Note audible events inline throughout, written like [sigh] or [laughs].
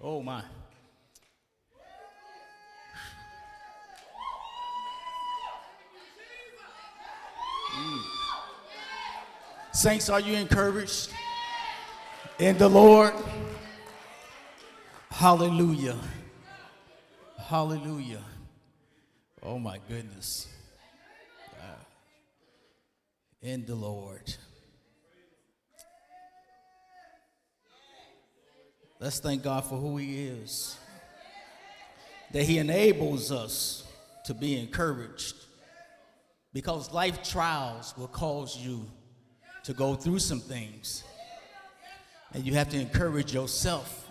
Oh my. Mm. Saints, are you encouraged in the Lord? Hallelujah. Hallelujah. Oh my goodness. Uh, in the Lord. Let's thank God for who He is. That He enables us to be encouraged. Because life trials will cause you to go through some things. And you have to encourage yourself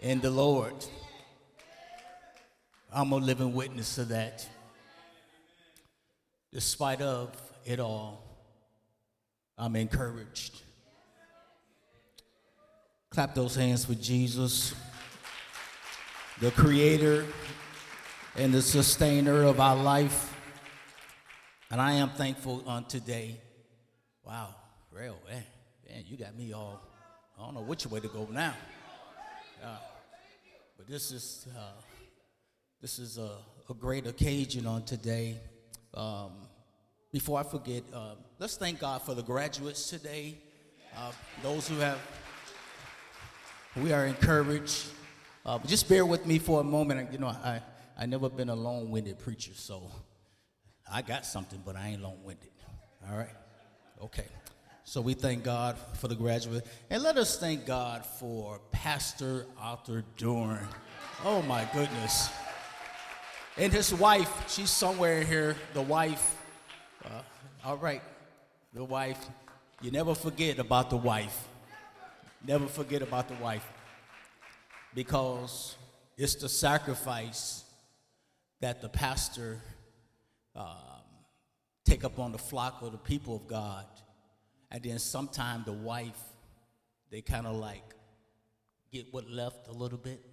in the Lord. I'm a living witness to that. Despite of it all, I'm encouraged. Clap those hands for Jesus, the creator and the sustainer of our life. And I am thankful on today. Wow, real, man, man, you got me all, I don't know which way to go now. Uh, but this is, uh, this is a, a, great occasion on today. Um, before I forget, uh, let's thank God for the graduates today. Uh, those who have, we are encouraged. Uh, but just bear with me for a moment. You know, I, I never been a long-winded preacher, so I got something, but I ain't long winded. All right? Okay. So we thank God for the graduate. And let us thank God for Pastor Arthur Dorn. Oh my goodness. And his wife, she's somewhere here. The wife, uh, all right, the wife. You never forget about the wife. Never forget about the wife. Because it's the sacrifice that the pastor um, take up on the flock or the people of God. And then sometime the wife, they kind of like get what left a little bit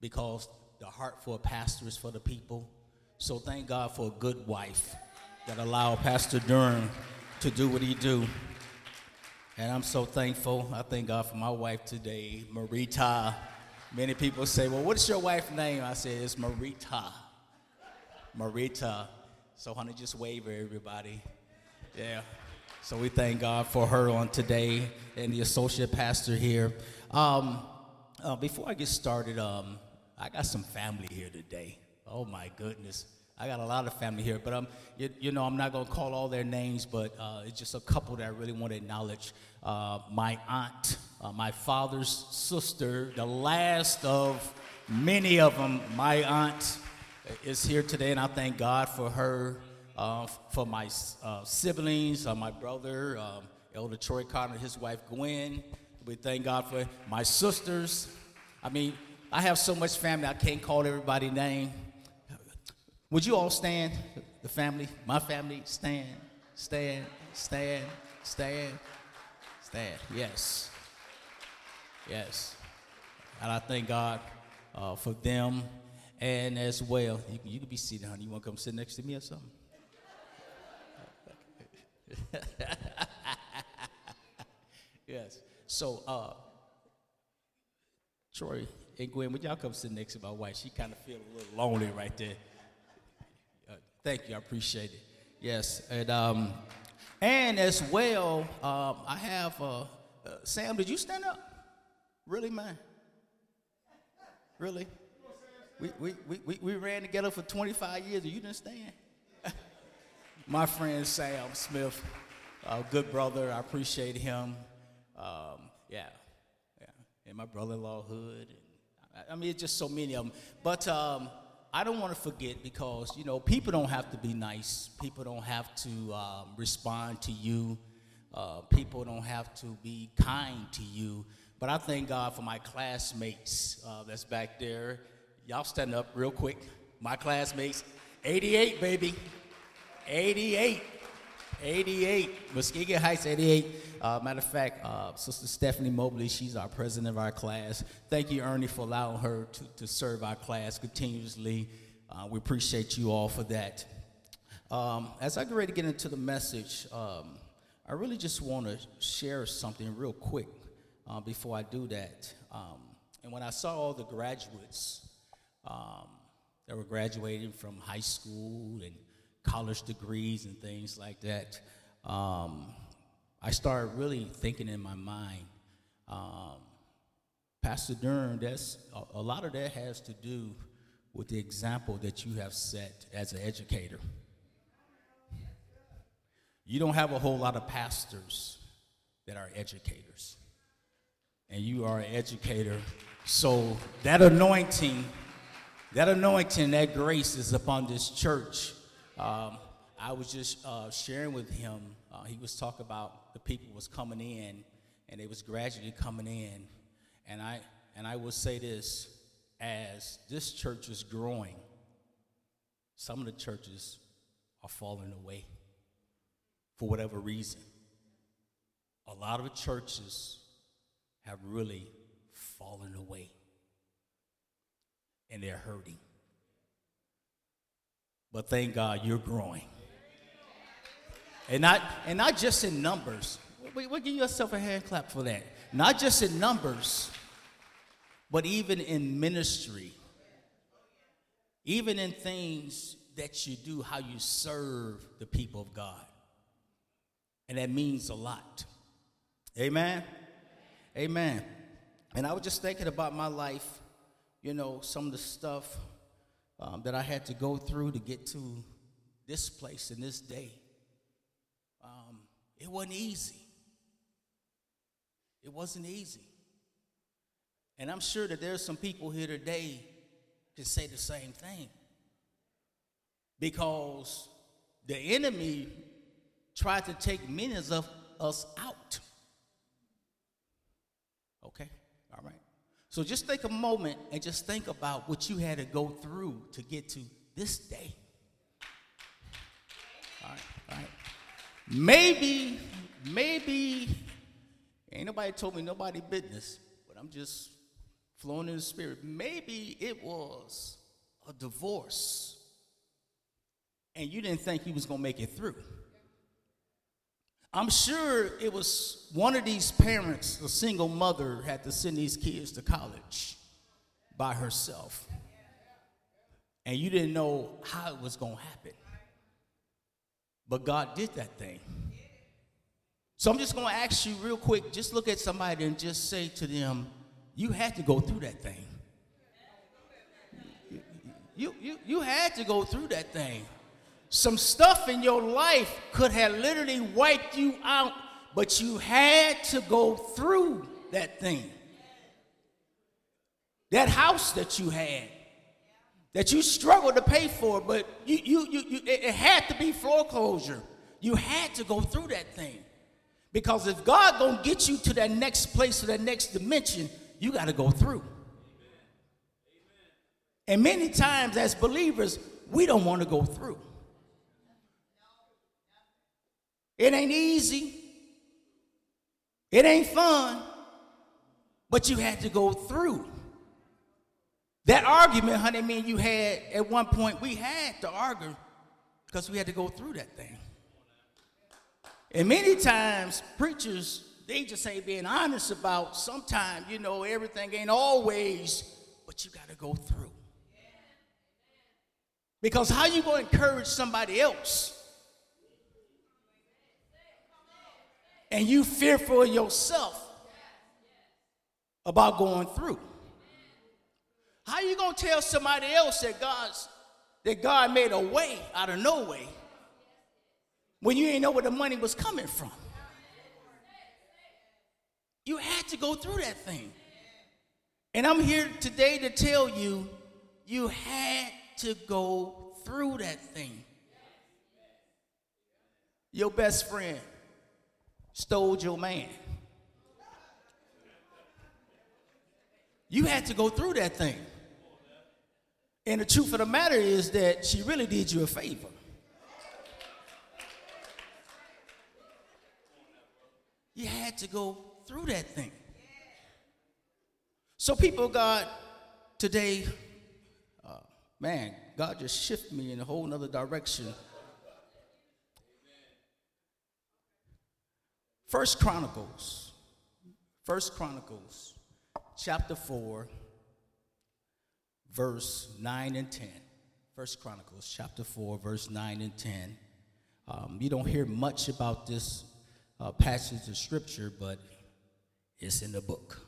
because the heart for a pastor is for the people. So thank God for a good wife that allow Pastor Durham to do what he do. And I'm so thankful. I thank God for my wife today, Marita. Many people say, well, what's your wife's name? I say, it's Marita. Marita. So, honey, just wave at everybody. Yeah. So we thank God for her on today and the associate pastor here. Um, uh, before I get started, um, I got some family here today. Oh my goodness. I got a lot of family here, but um, you, you know, I'm not gonna call all their names, but uh, it's just a couple that I really want to acknowledge. Uh, my aunt, uh, my father's sister, the last of many of them, my aunt, is here today, and I thank God for her, uh, for my uh, siblings, uh, my brother, um, Elder Troy Carter, his wife Gwen. We thank God for my sisters. I mean, I have so much family, I can't call everybody name. Would you all stand? The family, my family, stand, stand, stand, stand, stand. Yes. Yes. And I thank God uh, for them. And as well, you, you can be seated, honey. You want to come sit next to me or something? [laughs] yes. So, uh, Troy and Gwen, would y'all come sit next to my wife? She kind of feel a little lonely right there. Uh, thank you, I appreciate it. Yes, and um, and as well, um, I have uh, uh, Sam. Did you stand up? Really, man? Really? We, we, we, we ran together for 25 years. And you didn't stand? [laughs] My friend Sam Smith, a good brother. I appreciate him. Um, yeah, yeah. And my brother-in-law Hood. And, I mean, it's just so many of them. But um, I don't want to forget because, you know, people don't have to be nice. People don't have to um, respond to you. Uh, people don't have to be kind to you. But I thank God for my classmates uh, that's back there Y'all stand up real quick. My classmates, 88, baby. 88. 88. Muskegon Heights, 88. Uh, matter of fact, uh, Sister Stephanie Mobley, she's our president of our class. Thank you, Ernie, for allowing her to, to serve our class continuously. Uh, we appreciate you all for that. Um, as I get ready to get into the message, um, I really just want to share something real quick uh, before I do that. Um, and when I saw all the graduates um, that were graduating from high school and college degrees and things like that, um, I started really thinking in my mind, um, Pastor Dern, that's a, a lot of that has to do with the example that you have set as an educator. You don't have a whole lot of pastors that are educators. And you are an educator. So that anointing, that anointing, that grace is upon this church. Um, I was just uh, sharing with him. Uh, he was talking about the people was coming in, and they was gradually coming in. And I and I will say this: as this church is growing, some of the churches are falling away for whatever reason. A lot of churches have really fallen away and they're hurting. But thank God you're growing. And not, and not just in numbers. Wait, give yourself a hand clap for that. Not just in numbers, but even in ministry. Even in things that you do, how you serve the people of God. And that means a lot. Amen? Amen. And I was just thinking about my life, you know, some of the stuff um, that I had to go through to get to this place in this day. Um, it wasn't easy. It wasn't easy. And I'm sure that there's some people here today to say the same thing. Because the enemy tried to take many of us out. Okay? All right. So just take a moment and just think about what you had to go through to get to this day. All right, all right. Maybe, maybe, ain't nobody told me nobody business, but I'm just flowing in the spirit. Maybe it was a divorce and you didn't think he was going to make it through. I'm sure it was one of these parents, a single mother, had to send these kids to college by herself. And you didn't know how it was going to happen. But God did that thing. So I'm just going to ask you real quick just look at somebody and just say to them, You had to go through that thing. You, you, you had to go through that thing. Some stuff in your life could have literally wiped you out, but you had to go through that thing. That house that you had, that you struggled to pay for, but you, you, you, you it had to be foreclosure. You had to go through that thing. Because if God gonna get you to that next place or that next dimension, you got to go through. And many times as believers, we don't want to go through. It ain't easy. It ain't fun. But you had to go through. That argument, honey, me and you had at one point, we had to argue because we had to go through that thing. And many times, preachers, they just ain't being honest about sometimes, you know, everything ain't always, but you got to go through. Because how you going to encourage somebody else and you fearful of yourself about going through. How you gonna tell somebody else that God's that God made a way out of no way when you ain't know where the money was coming from? You had to go through that thing. And I'm here today to tell you, you had to go through that thing. Your best friend stole your man. You had to go through that thing. And the truth of the matter is that she really did you a favor. You had to go through that thing. So, people, God, today, uh, man, God just shifted me in a whole nother direction. First Chronicles, First Chronicles, chapter 4, verse 9 and 10. First Chronicles chapter 4, verse 9 and 10. Um, you don't hear much about this uh, passage of scripture, but it's in the book.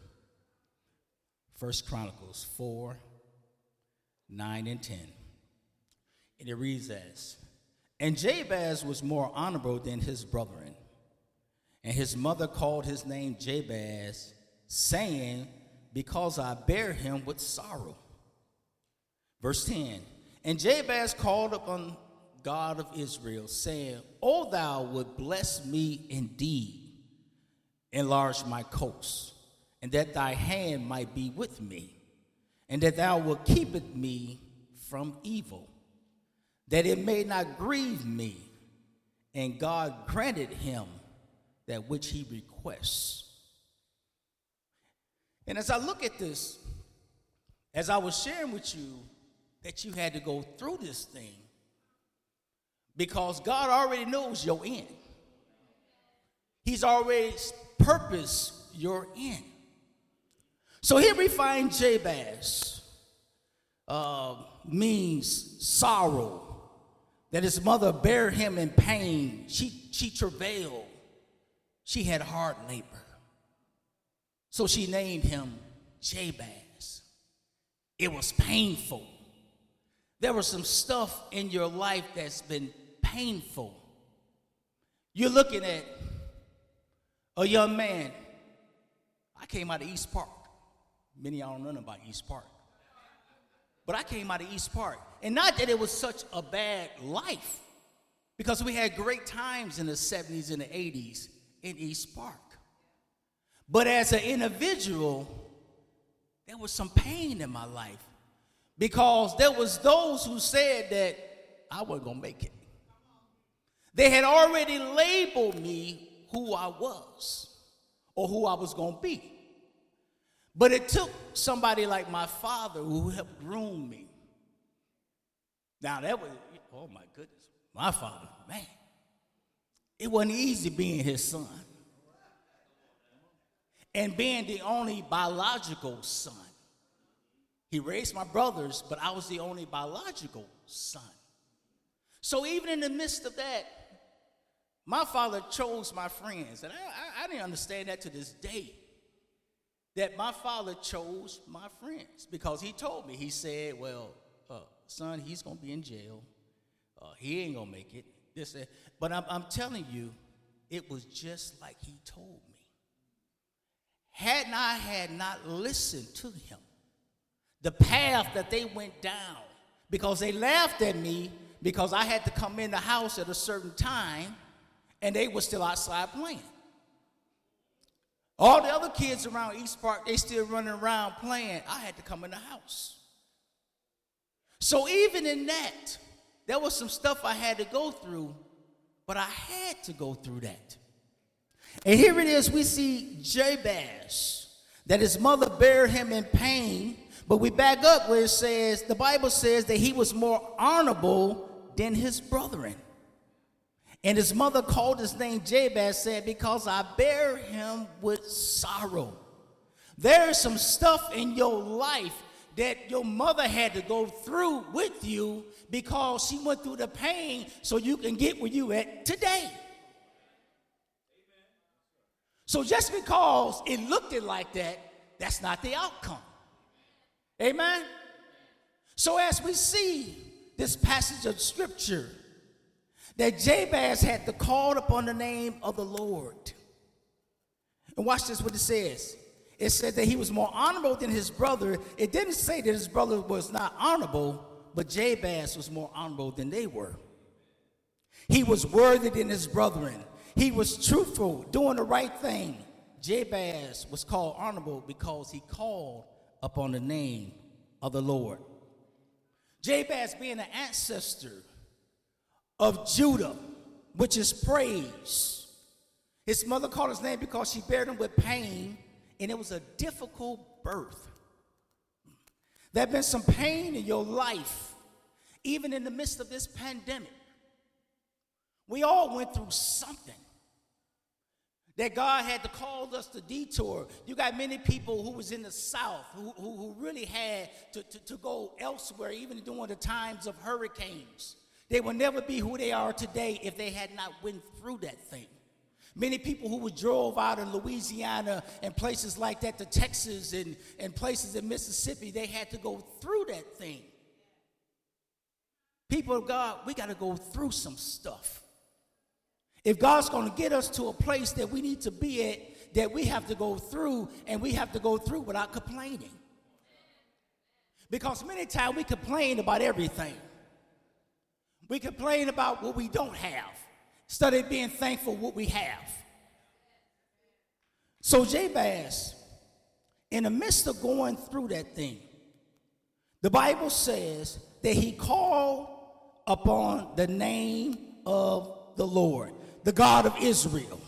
First Chronicles 4, 9 and 10. And it reads as And Jabez was more honorable than his brethren. And his mother called his name Jabez, saying, Because I bear him with sorrow. Verse 10 And Jabez called upon God of Israel, saying, O thou would bless me indeed, enlarge my coast, and that thy hand might be with me, and that thou wilt keep me from evil that it may not grieve me. And God granted him that which he requests. And as I look at this, as I was sharing with you that you had to go through this thing, because God already knows your end. He's already purposed your end. So here we find Jabez uh, means sorrow, that his mother bare him in pain. She, she travailed. She had hard labor. So she named him Jabez. It was painful. There was some stuff in your life that's been painful. You're looking at a young man. I came out of East Park. Many of y'all don't know about East Park. But I came out of East Park. And not that it was such a bad life, because we had great times in the 70s and the 80s in East Park. But as an individual, there was some pain in my life because there was those who said that I wasn't going to make it. They had already labeled me who I was or who I was going to be. But it took somebody like my father who helped groom me. Now, that was, oh my goodness, my father, man. It wasn't easy being his son and being the only biological son. He raised my brothers, but I was the only biological son. So, even in the midst of that, my father chose my friends. And I, I, I didn't understand that to this day that my father chose my friends because he told me, he said, Well, uh, son, he's going to be in jail. Uh, he ain't going to make it. This, uh, but I'm, I'm telling you, it was just like he told me. Had I had not listened to him, the path that they went down, because they laughed at me because I had to come in the house at a certain time and they were still outside playing. All the other kids around East Park, they still running around playing. I had to come in the house. So even in that, there was some stuff I had to go through, but I had to go through that. And here it is, we see Jabez, that his mother bare him in pain, but we back up where it says, the Bible says that he was more honorable than his brethren. And his mother called his name Jabez, said, Because I bear him with sorrow. There is some stuff in your life that your mother had to go through with you because she went through the pain so you can get where you at today. So just because it looked it like that, that's not the outcome. Amen. So as we see this passage of scripture, that Jabez had to call upon the name of the Lord. And watch this what it says. It said that he was more honorable than his brother. It didn't say that his brother was not honorable, but Jabez was more honorable than they were. He was worthy than his brethren. He was truthful, doing the right thing. Jabez was called honorable because he called upon the name of the Lord. Jabez being an ancestor of Judah, which is praise. His mother called his name because she bared him with pain, and it was a difficult birth. There have been some pain in your life, even in the midst of this pandemic. We all went through something. that God had to call us to detour. You got many people who was in the South who, who, who really had to, to, to, go elsewhere, even during the times of hurricanes. They would never be who they are today if they had not went through that thing. Many people who were drove out of Louisiana and places like that to Texas and, and places in Mississippi, they had to go through that thing. People of God, we got to go through some stuff. If God's going to get us to a place that we need to be at, that we have to go through, and we have to go through without complaining. Because many times we complain about everything. We complain about what we don't have of being thankful what we have. So Jabez, in the midst of going through that thing, the Bible says that he called upon the name of the Lord the God of Israel,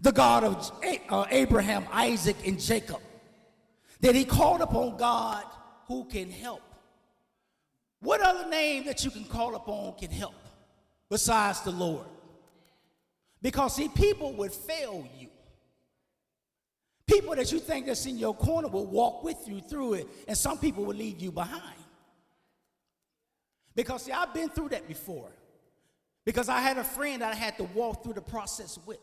the God of uh, Abraham, Isaac, and Jacob, that he called upon God who can help. What other name that you can call upon can help besides the Lord? Because see, people would fail you. People that you think that's in your corner will walk with you through it, and some people will leave you behind. Because see, I've been through that before. Because I had a friend that I had to walk through the process with.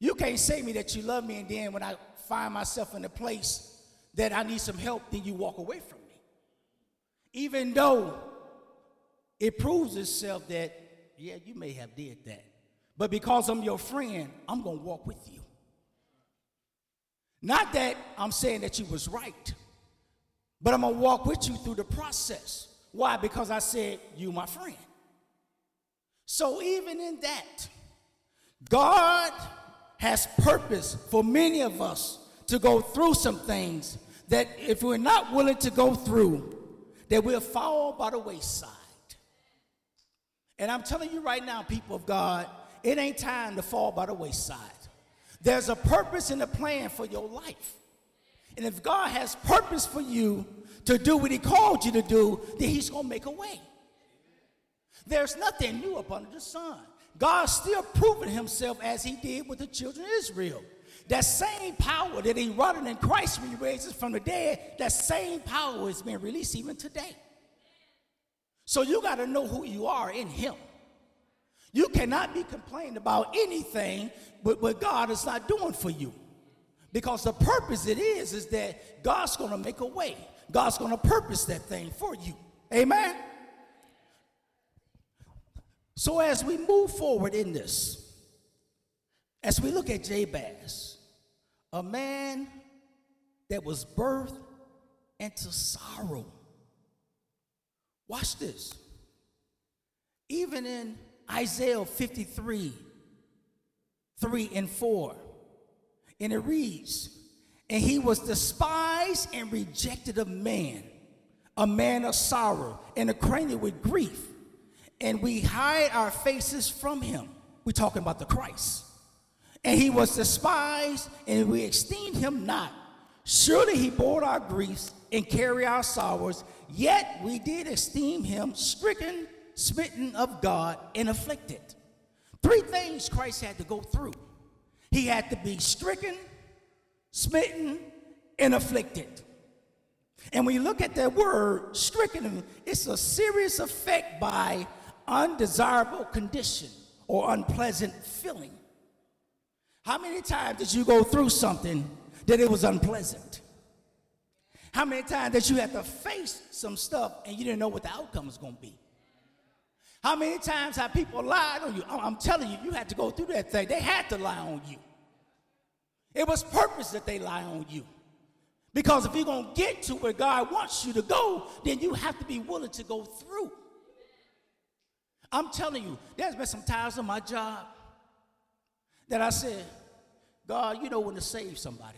You can't say me that you love me, and then when I find myself in a place that I need some help, then you walk away from me. Even though it proves itself that, yeah, you may have did that. But because I'm your friend, I'm gonna walk with you. Not that I'm saying that you was right, but I'm gonna walk with you through the process. Why? Because I said you my friend. So, even in that, God has purpose for many of us to go through some things that if we're not willing to go through, that we'll fall by the wayside. And I'm telling you right now, people of God, it ain't time to fall by the wayside. There's a purpose and a plan for your life. And if God has purpose for you to do what He called you to do, then He's going to make a way. There's nothing new up under the sun. God's still proving himself as he did with the children of Israel. That same power that he wrought in Christ when he raises from the dead, that same power is being released even today. So you got to know who you are in him. You cannot be complaining about anything but what God is not doing for you. Because the purpose it is, is that God's going to make a way. God's going to purpose that thing for you. Amen? So, as we move forward in this, as we look at Jabez, a man that was birthed into sorrow. Watch this. Even in Isaiah 53, 3 and 4, and it reads, And he was despised and rejected of man, a man of sorrow, and acquainted with grief and we hide our faces from him. We're talking about the Christ. And he was despised, and we esteemed him not. Surely he bore our griefs and carried our sorrows, yet we did esteem him stricken, smitten of God, and afflicted. Three things Christ had to go through. He had to be stricken, smitten, and afflicted. And you look at that word, stricken, it's a serious effect by undesirable condition or unpleasant feeling. How many times did you go through something that it was unpleasant? How many times did you have to face some stuff and you didn't know what the outcome was going to be? How many times have people lied on you? I'm telling you, you had to go through that thing. They had to lie on you. It was purpose that they lie on you. Because if you're going to get to where God wants you to go, then you have to be willing to go through. I'm telling you, there's been some times on my job that I said, God, you know when to save somebody.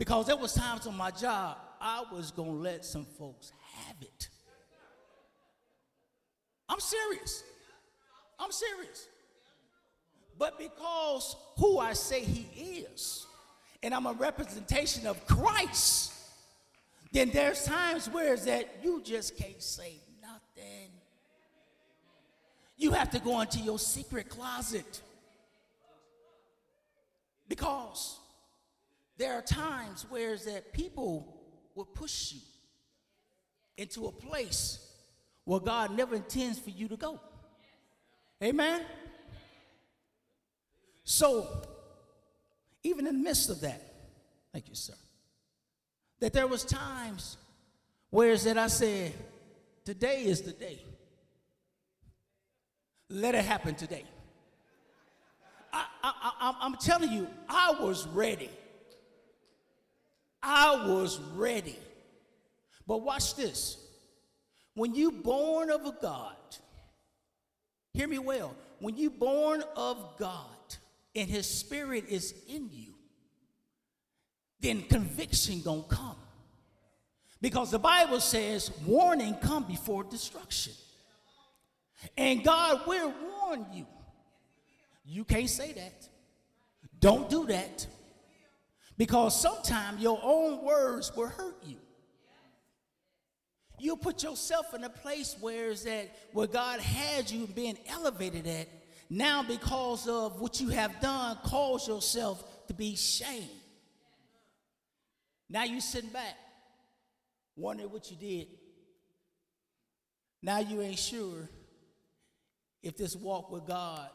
Because there was times on my job I was going to let some folks have it. I'm serious. I'm serious. But because who I say he is, and I'm a representation of Christ, then there's times where is that you just can't say nothing. You have to go into your secret closet. Because there are times where that people will push you into a place where God never intends for you to go. Amen? So, even in the midst of that, thank you, sir, that there was times where is that I said, today is the day. Let it happen today. I, I, I, I'm telling you, I was ready. I was ready. But watch this. When you born of a God, hear me well. When you born of God and his spirit is in you, then conviction gonna come. Because the Bible says warning come before destruction. And God will warn you. You can't say that. Don't do that. Because sometimes your own words will hurt you. You put yourself in a place where is that where God had you being elevated at, now because of what you have done, cause yourself to be shamed. Now you sitting back, wondering what you did. Now you ain't sure if this walk with God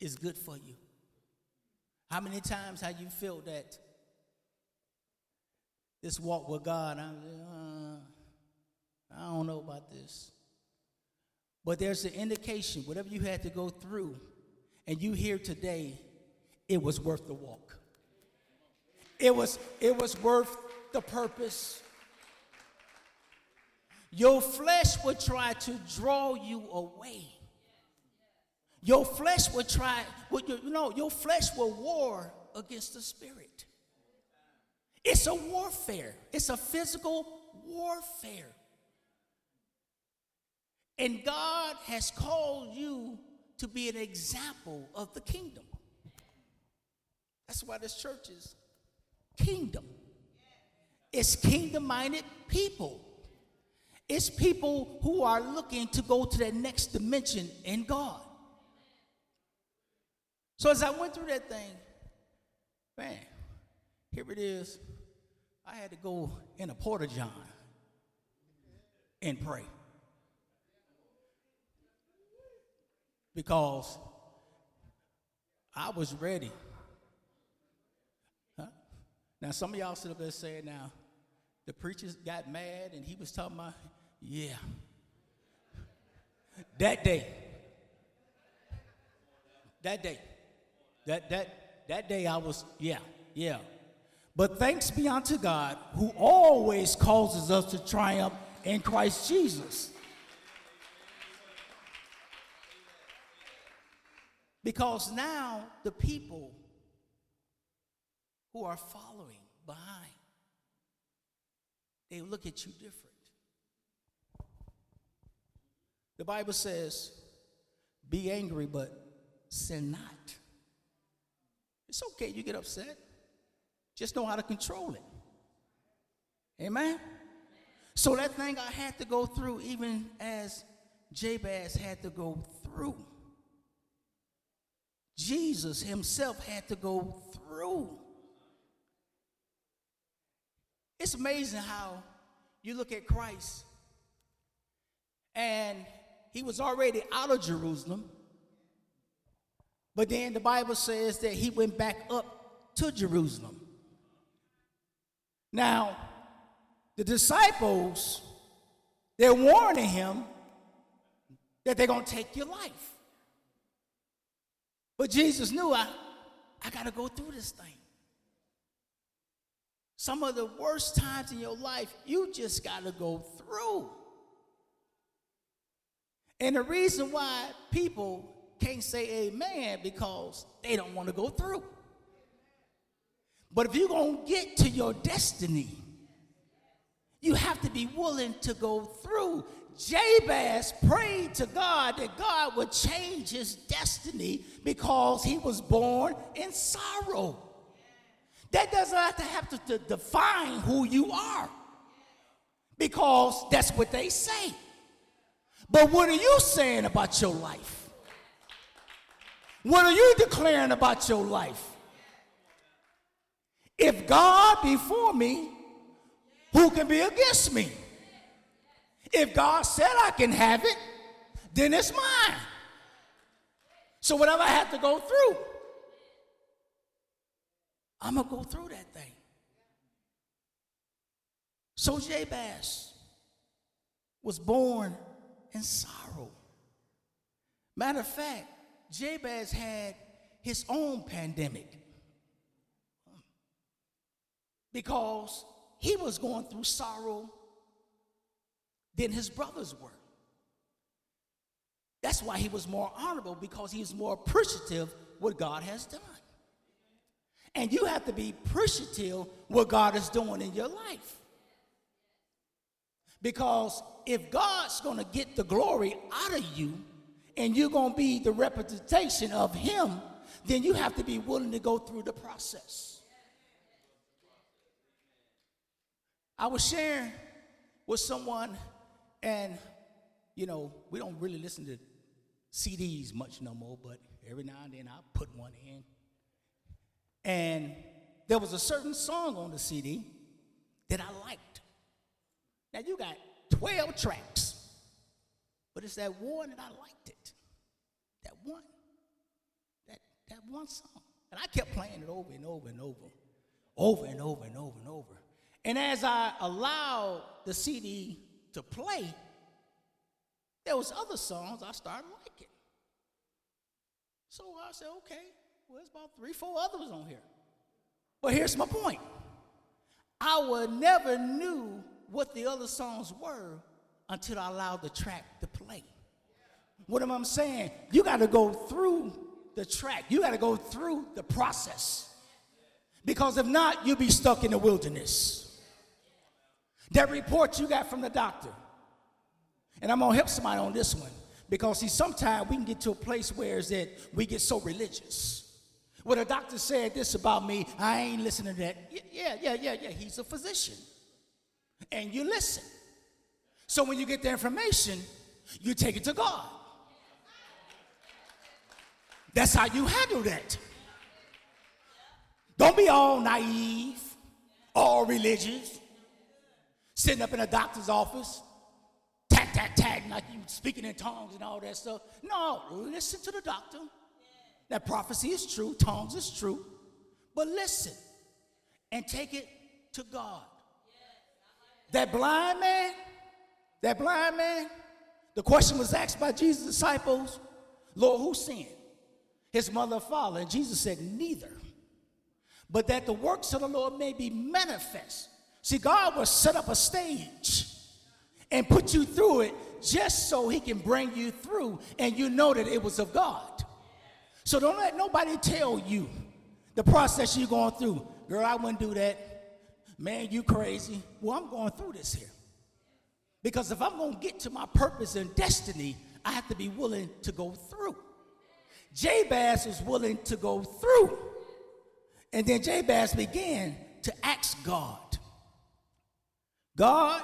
is good for you. How many times have you felt that this walk with God, uh, I don't know about this. But there's an indication, whatever you had to go through, and you here today, it was worth the walk. It was, it was worth the purpose. Your flesh would try to draw you away. Your flesh will try, you know, your flesh will war against the spirit. It's a warfare, it's a physical warfare. And God has called you to be an example of the kingdom. That's why this church is kingdom. It's kingdom minded people. It's people who are looking to go to that next dimension in God. So as I went through that thing, man, here it is. I had to go in a porta john and pray. Because I was ready. Huh? Now, some of y'all sit up there saying, now, the preachers got mad and he was talking about, yeah. That day, that day, that, that, that day I was, yeah, yeah. But thanks be unto God who always causes us to triumph in Christ Jesus. Because now the people who are following behind, they look at you different. The Bible says, be angry, but sin not. It's okay, you get upset. Just know how to control it. Amen? So that thing I had to go through, even as Jabez had to go through. Jesus himself had to go through. It's amazing how you look at Christ and he was already out of Jerusalem, but then the Bible says that he went back up to Jerusalem. Now, the disciples, they're warning him that they're going to take your life. But Jesus knew I, I got to go through this thing. Some of the worst times in your life, you just got to go through. And the reason why people can't say amen because they don't want to go through. But if you're going to get to your destiny, you have to be willing to go through. Jabez prayed to God that God would change his destiny because he was born in sorrow. That doesn't have to have to, to define who you are because that's what they say. But what are you saying about your life? What are you declaring about your life? If God be for me, who can be against me? If God said I can have it, then it's mine. So whatever I have to go through, I'm going to go through that thing. So Jabez was born in sorrow. Matter of fact, Jabez had his own pandemic because he was going through sorrow than his brothers were. That's why he was more honorable because he was more appreciative what God has done. And you have to be appreciative what God is doing in your life. Because if God's going to get the glory out of you and you're going to be the representation of him, then you have to be willing to go through the process. I was sharing with someone, and you know, we don't really listen to CDs much no more, but every now and then I'll put one in. And there was a certain song on the CD that I liked. Now you got 12 tracks, but it's that one that I liked it. That one. That, that one song. And I kept playing it over and over and over, over and over and over and over. And as I allowed the CD to play, there was other songs I started liking. So I said, okay, well, there's about three, four others on here. But here's my point. I would never knew what the other songs were until I allowed the track to play. What am I saying? You got to go through the track. You got to go through the process. Because if not, you'll be stuck in the wilderness. That report you got from the doctor. And I'm gonna help somebody on this one because see, sometimes we can get to a place where is that we get so religious. When a doctor said this about me, I ain't listening to that. Yeah, yeah, yeah, yeah. He's a physician. And you listen. So when you get the information, you take it to God. That's how you handle that. Don't be all naive, all religious sitting up in a doctor's office, tat, tat, tat, like you speaking in tongues and all that stuff. No, listen to the doctor. That prophecy is true, tongues is true, but listen and take it to God. That blind man, that blind man, the question was asked by Jesus' disciples, Lord, who sinned? His mother father? And Jesus said, Neither. But that the works of the Lord may be manifest See, God will set up a stage and put you through it just so he can bring you through and you know that it was of God. So don't let nobody tell you the process you're going through. Girl, I wouldn't do that. Man, you crazy. Well, I'm going through this here. Because if I'm going to get to my purpose and destiny, I have to be willing to go through. Jabez was willing to go through. And then Jabez began to ask God God,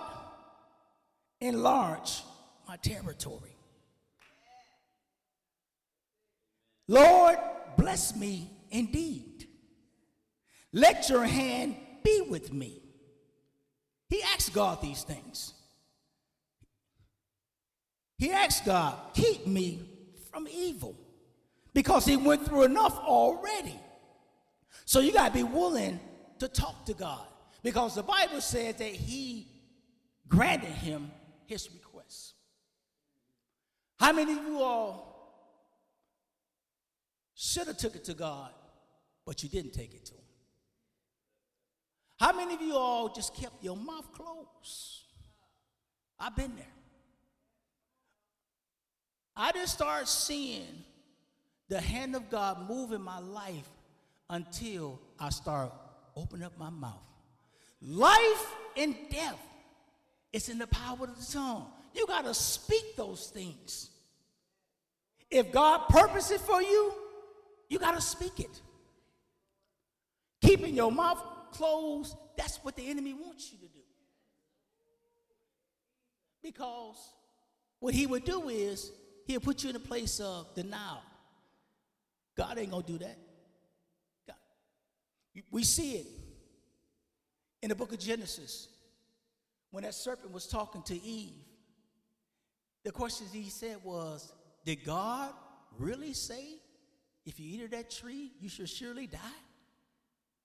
enlarge my territory. Lord, bless me indeed. Let your hand be with me. He asked God these things. He asked God, keep me from evil because he went through enough already. So you got to be willing to talk to God. Because the Bible says that he granted him his request. How many of you all should have took it to God, but you didn't take it to him? How many of you all just kept your mouth closed? I've been there. I didn't start seeing the hand of God move in my life until I start opening up my mouth. Life and death is in the power of the tongue. You got to speak those things. If God purposes it for you, you got to speak it. Keeping your mouth closed, that's what the enemy wants you to do. Because what he would do is he'll put you in a place of denial. God ain't gonna do that. God. We see it in the book of Genesis when that serpent was talking to Eve. The question he said was, Did God really say if you eat of that tree, you should surely die?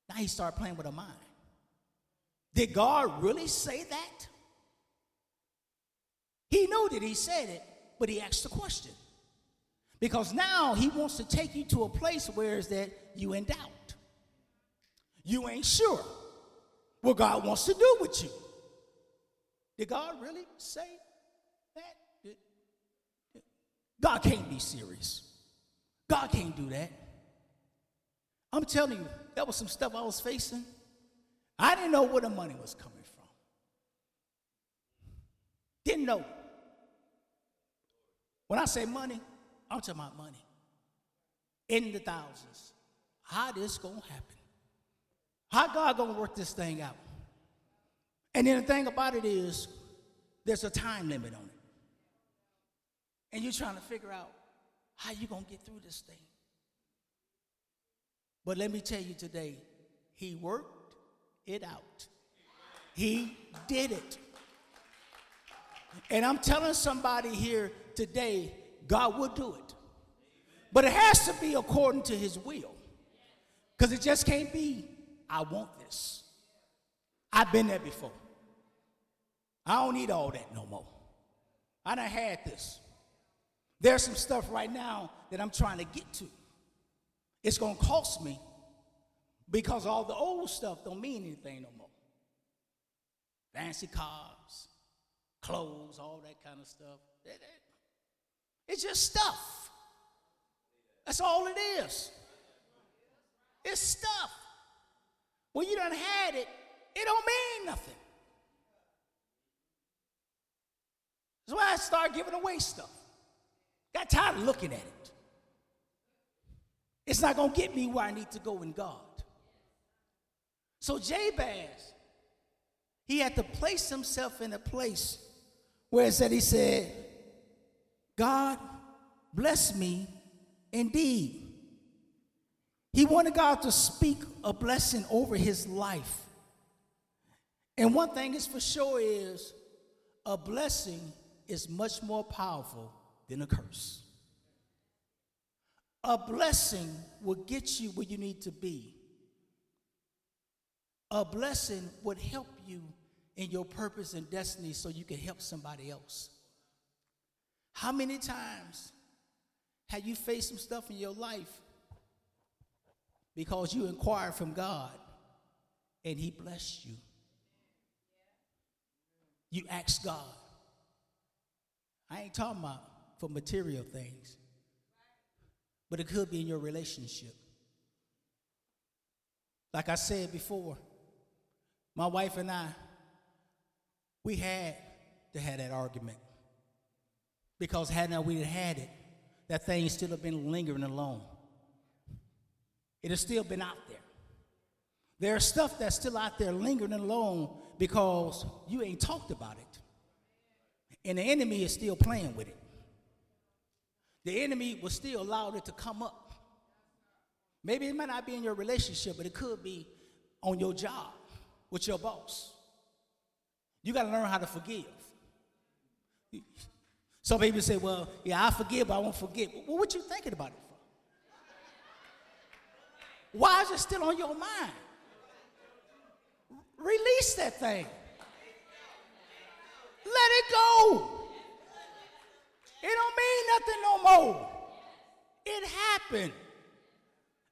Now he started playing with her mind. Did God really say that? He knew that he said it, but he asked the question. Because now he wants to take you to a place where is that you in doubt. You ain't sure what God wants to do with you. Did God really say that? God can't be serious. God can't do that. I'm telling you, that was some stuff I was facing. I didn't know where the money was coming from. Didn't know. When I say money, I'm talking about money. In the thousands. How this gonna happen? How God gonna work this thing out? And then the thing about it is, there's a time limit on it. And you're trying to figure out how you gonna get through this thing. But let me tell you today, he worked it out. He did it. And I'm telling somebody here today, God will do it. But it has to be according to his will. Because it just can't be, I want this. I've been there before. I don't need all that no more. I done had this. There's some stuff right now that I'm trying to get to. It's to cost me because all the old stuff don't mean anything no more. Fancy cars, clothes, all that kind of stuff. It's just stuff. That's all it is. It's stuff. When you done had it, it don't mean nothing. That's why I started giving away stuff. Got tired of looking at it. It's not going to get me where I need to go in God. So Jabez, he had to place himself in a place where it said, he said, God bless me indeed. He wanted God to speak a blessing over his life. And one thing is for sure is a blessing is much more powerful than a curse. A blessing will get you where you need to be. A blessing would help you in your purpose and destiny so you can help somebody else. How many times have you faced some stuff in your life because you inquired from God and He blessed you? You asked God. I ain't talking about for material things, but it could be in your relationship. Like I said before, my wife and I, we had to have that argument. Because had not we had it, that thing still have been lingering alone. It has still been out there. There's stuff that's still out there lingering alone because you ain't talked about it. And the enemy is still playing with it. The enemy will still allow it to come up. Maybe it might not be in your relationship, but it could be on your job with your boss. You got to learn how to forgive. Some people say, well, yeah, I forgive, but I won't forget. Well, what you thinking about it for? Why is it still on your mind? Release that thing. Let it go. It don't mean nothing no more. It happened.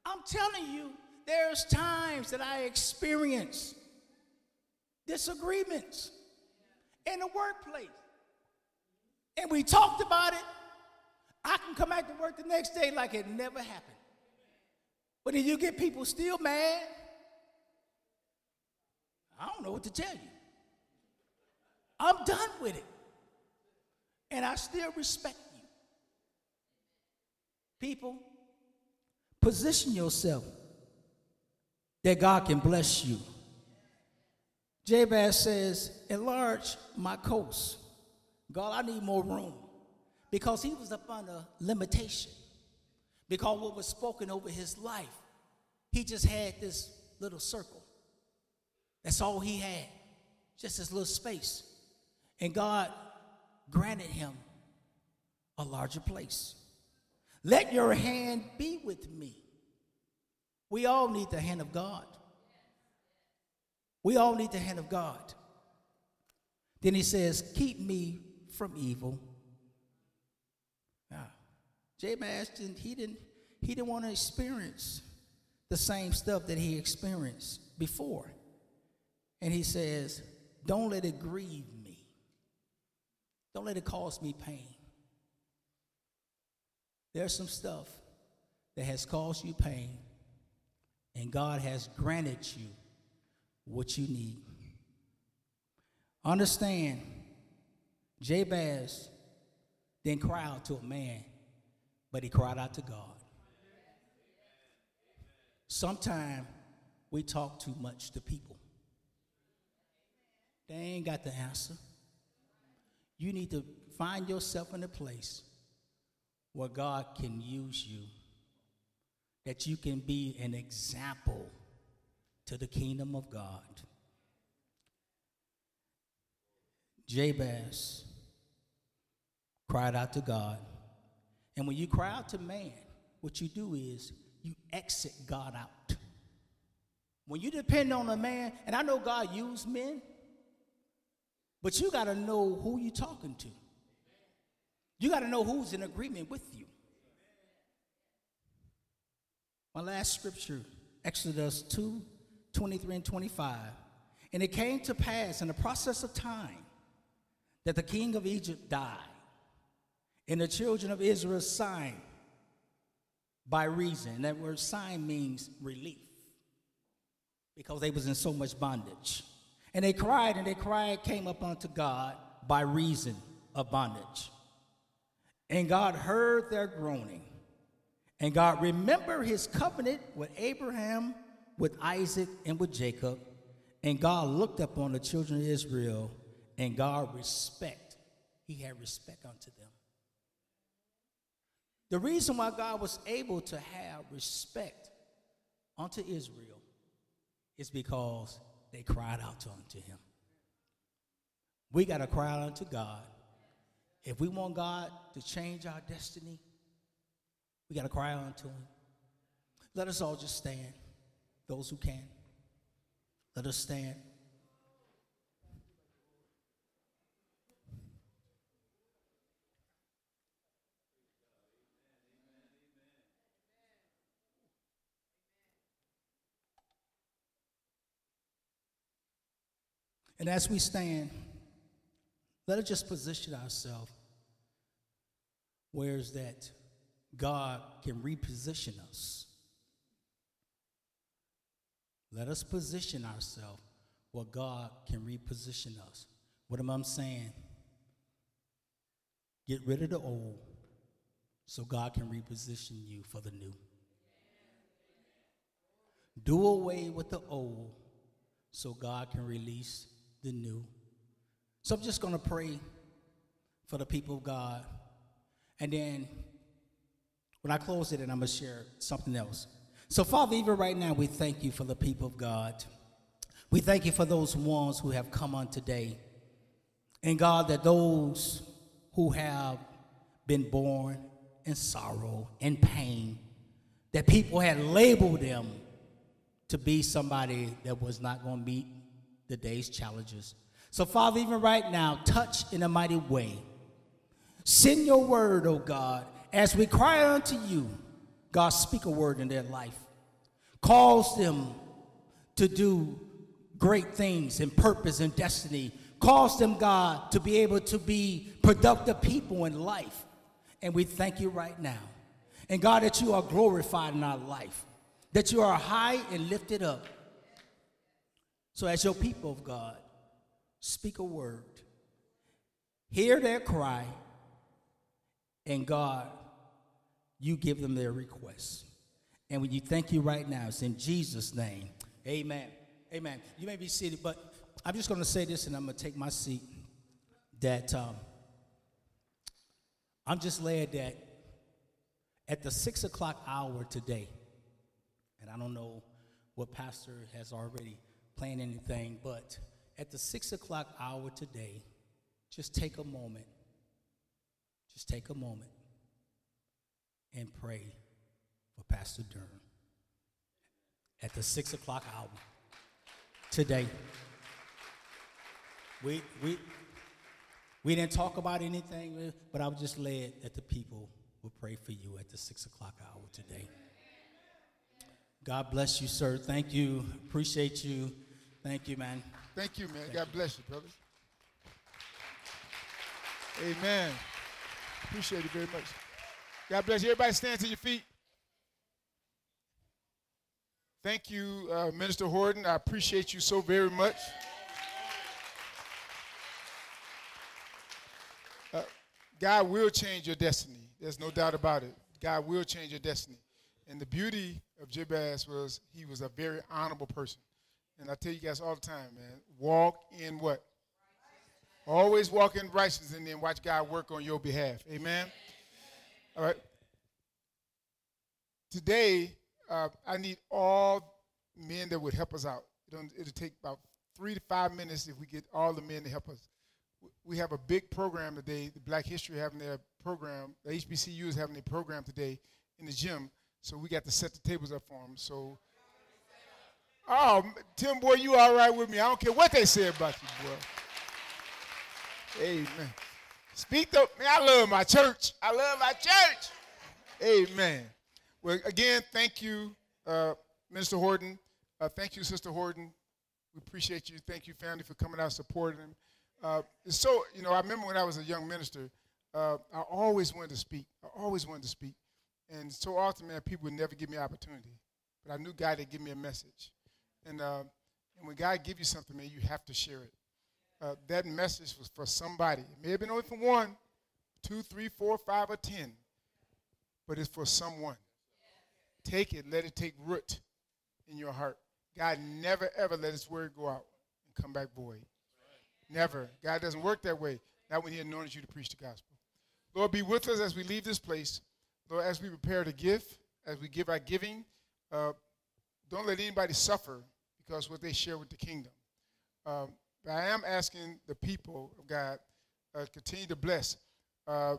I'm telling you, there's times that I experience disagreements in the workplace. And we talked about it. I can come back to work the next day like it never happened. But then you get people still mad. I don't know what to tell you. I'm done with it. And I still respect you. People, position yourself that God can bless you. Jabez says, enlarge my coast. God, I need more room. Because he was up under limitation. because what was spoken over his life, he just had this little circle. That's all he had, just this little space. And God granted him a larger place. Let your hand be with me. We all need the hand of God. We all need the hand of God. Then he says, Keep me from evil. Now, Jabez didn't, he didn't, he didn't want to experience the same stuff that he experienced before. And he says, Don't let it grieve me. Don't let it cause me pain. There's some stuff that has caused you pain, and God has granted you what you need. Understand, Jabez didn't cry out to a man, but he cried out to God. Sometimes we talk too much to people. They ain't got the answer. You need to find yourself in a place where God can use you, that you can be an example to the kingdom of God. Jabez cried out to God. And when you cry out to man, what you do is you exit God out. When you depend on a man, and I know God used men, but you got to know who you're talking to. You got to know who's in agreement with you. My last scripture, Exodus 2 23 and 25. And it came to pass in the process of time that the king of Egypt died, and the children of Israel signed by reason. That word sign means relief because they was in so much bondage. And they cried, and they cried came up unto God by reason of bondage. And God heard their groaning. And God remembered his covenant with Abraham, with Isaac, and with Jacob. And God looked upon the children of Israel, and God respect. He had respect unto them. The reason why God was able to have respect unto Israel is because they cried out unto him. We got to cry out unto God. If we want God to change our destiny, we got to cry out unto him. Let us all just stand, those who can. Let us stand. And as we stand, let us just position ourselves where is that God can reposition us. Let us position ourselves where God can reposition us. What am I saying? Get rid of the old so God can reposition you for the new. Do away with the old so God can release the new. So I'm just going to pray for the people of God. And then when I close it, and I'm going to share something else. So, Father, even right now, we thank you for the people of God. We thank you for those ones who have come on today. And God, that those who have been born in sorrow and pain, that people had labeled them to be somebody that was not going to meet the day's challenges. So, Father, even right now, touch in a mighty way. Send your word, oh God, as we cry unto you. God, speak a word in their life. Cause them to do great things in purpose and destiny. Cause them, God, to be able to be productive people in life. And we thank you right now. And God, that you are glorified in our life, that you are high and lifted up. So, as your people of God, speak a word, hear their cry, and God, you give them their requests. And when you thank you right now, it's in Jesus' name. Amen. Amen. You may be seated, but I'm just going to say this and I'm going to take my seat. That um, I'm just glad that At the six o'clock hour today, and I don't know what pastor has already planned anything, but at the six o'clock hour today, just take a moment. Just take a moment and pray for Pastor Durham at the six o'clock hour today. We, we, we didn't talk about anything, but I was just led that the people will pray for you at the six o'clock hour today. God bless you, sir. Thank you. Appreciate you. Thank you, man. Thank you, man. Thank God you. bless you, brother. Amen. Appreciate it very much. God bless you. Everybody stand to your feet. Thank you, uh, Minister Horton. I appreciate you so very much. Uh, God will change your destiny. There's no doubt about it. God will change your destiny. And the beauty of Jabez was he was a very honorable person. And I tell you guys all the time, man, walk in what? Always walk in righteousness and then watch God work on your behalf. Amen. All right. Today, uh, I need all men that would help us out. It'll, take about three to five minutes if we get all the men to help us. We have a big program today. The Black History having their program. The HBCU is having their program today in the gym. So we got to set the tables up for them. So, oh, Tim, boy, you all right with me? I don't care what they say about you, boy. Amen. Speak up, man. I love my church. I love my church. Amen. Well, again, thank you, uh, Minister Horton. Uh, thank you, Sister Horton. We appreciate you. Thank you, family, for coming out supporting him. Uh, so, you know, I remember when I was a young minister, uh, I always wanted to speak. I always wanted to speak. And so often, man, people would never give me opportunity. But I knew God would give me a message. And, uh, and when God gives you something, man, you have to share it. Uh, that message was for somebody. It may have been only for one, two, three, four, five, or ten, but it's for someone. Take it, let it take root in your heart. God never, ever let his word go out and come back void. Never. God doesn't work that way. Not when he anointed you to preach the gospel. Lord, be with us as we leave this place. Lord, as we prepare to give, as we give our giving, uh, don't let anybody suffer because what they share with the kingdom. Um, but I am asking the people of God uh, continue to bless uh,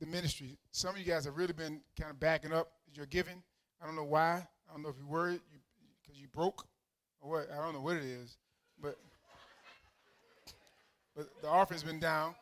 the ministry. Some of you guys have really been kind of backing up your giving. I don't know why. I don't know if you're worried because you, you broke or what. I don't know what it is, but but the offering's been down.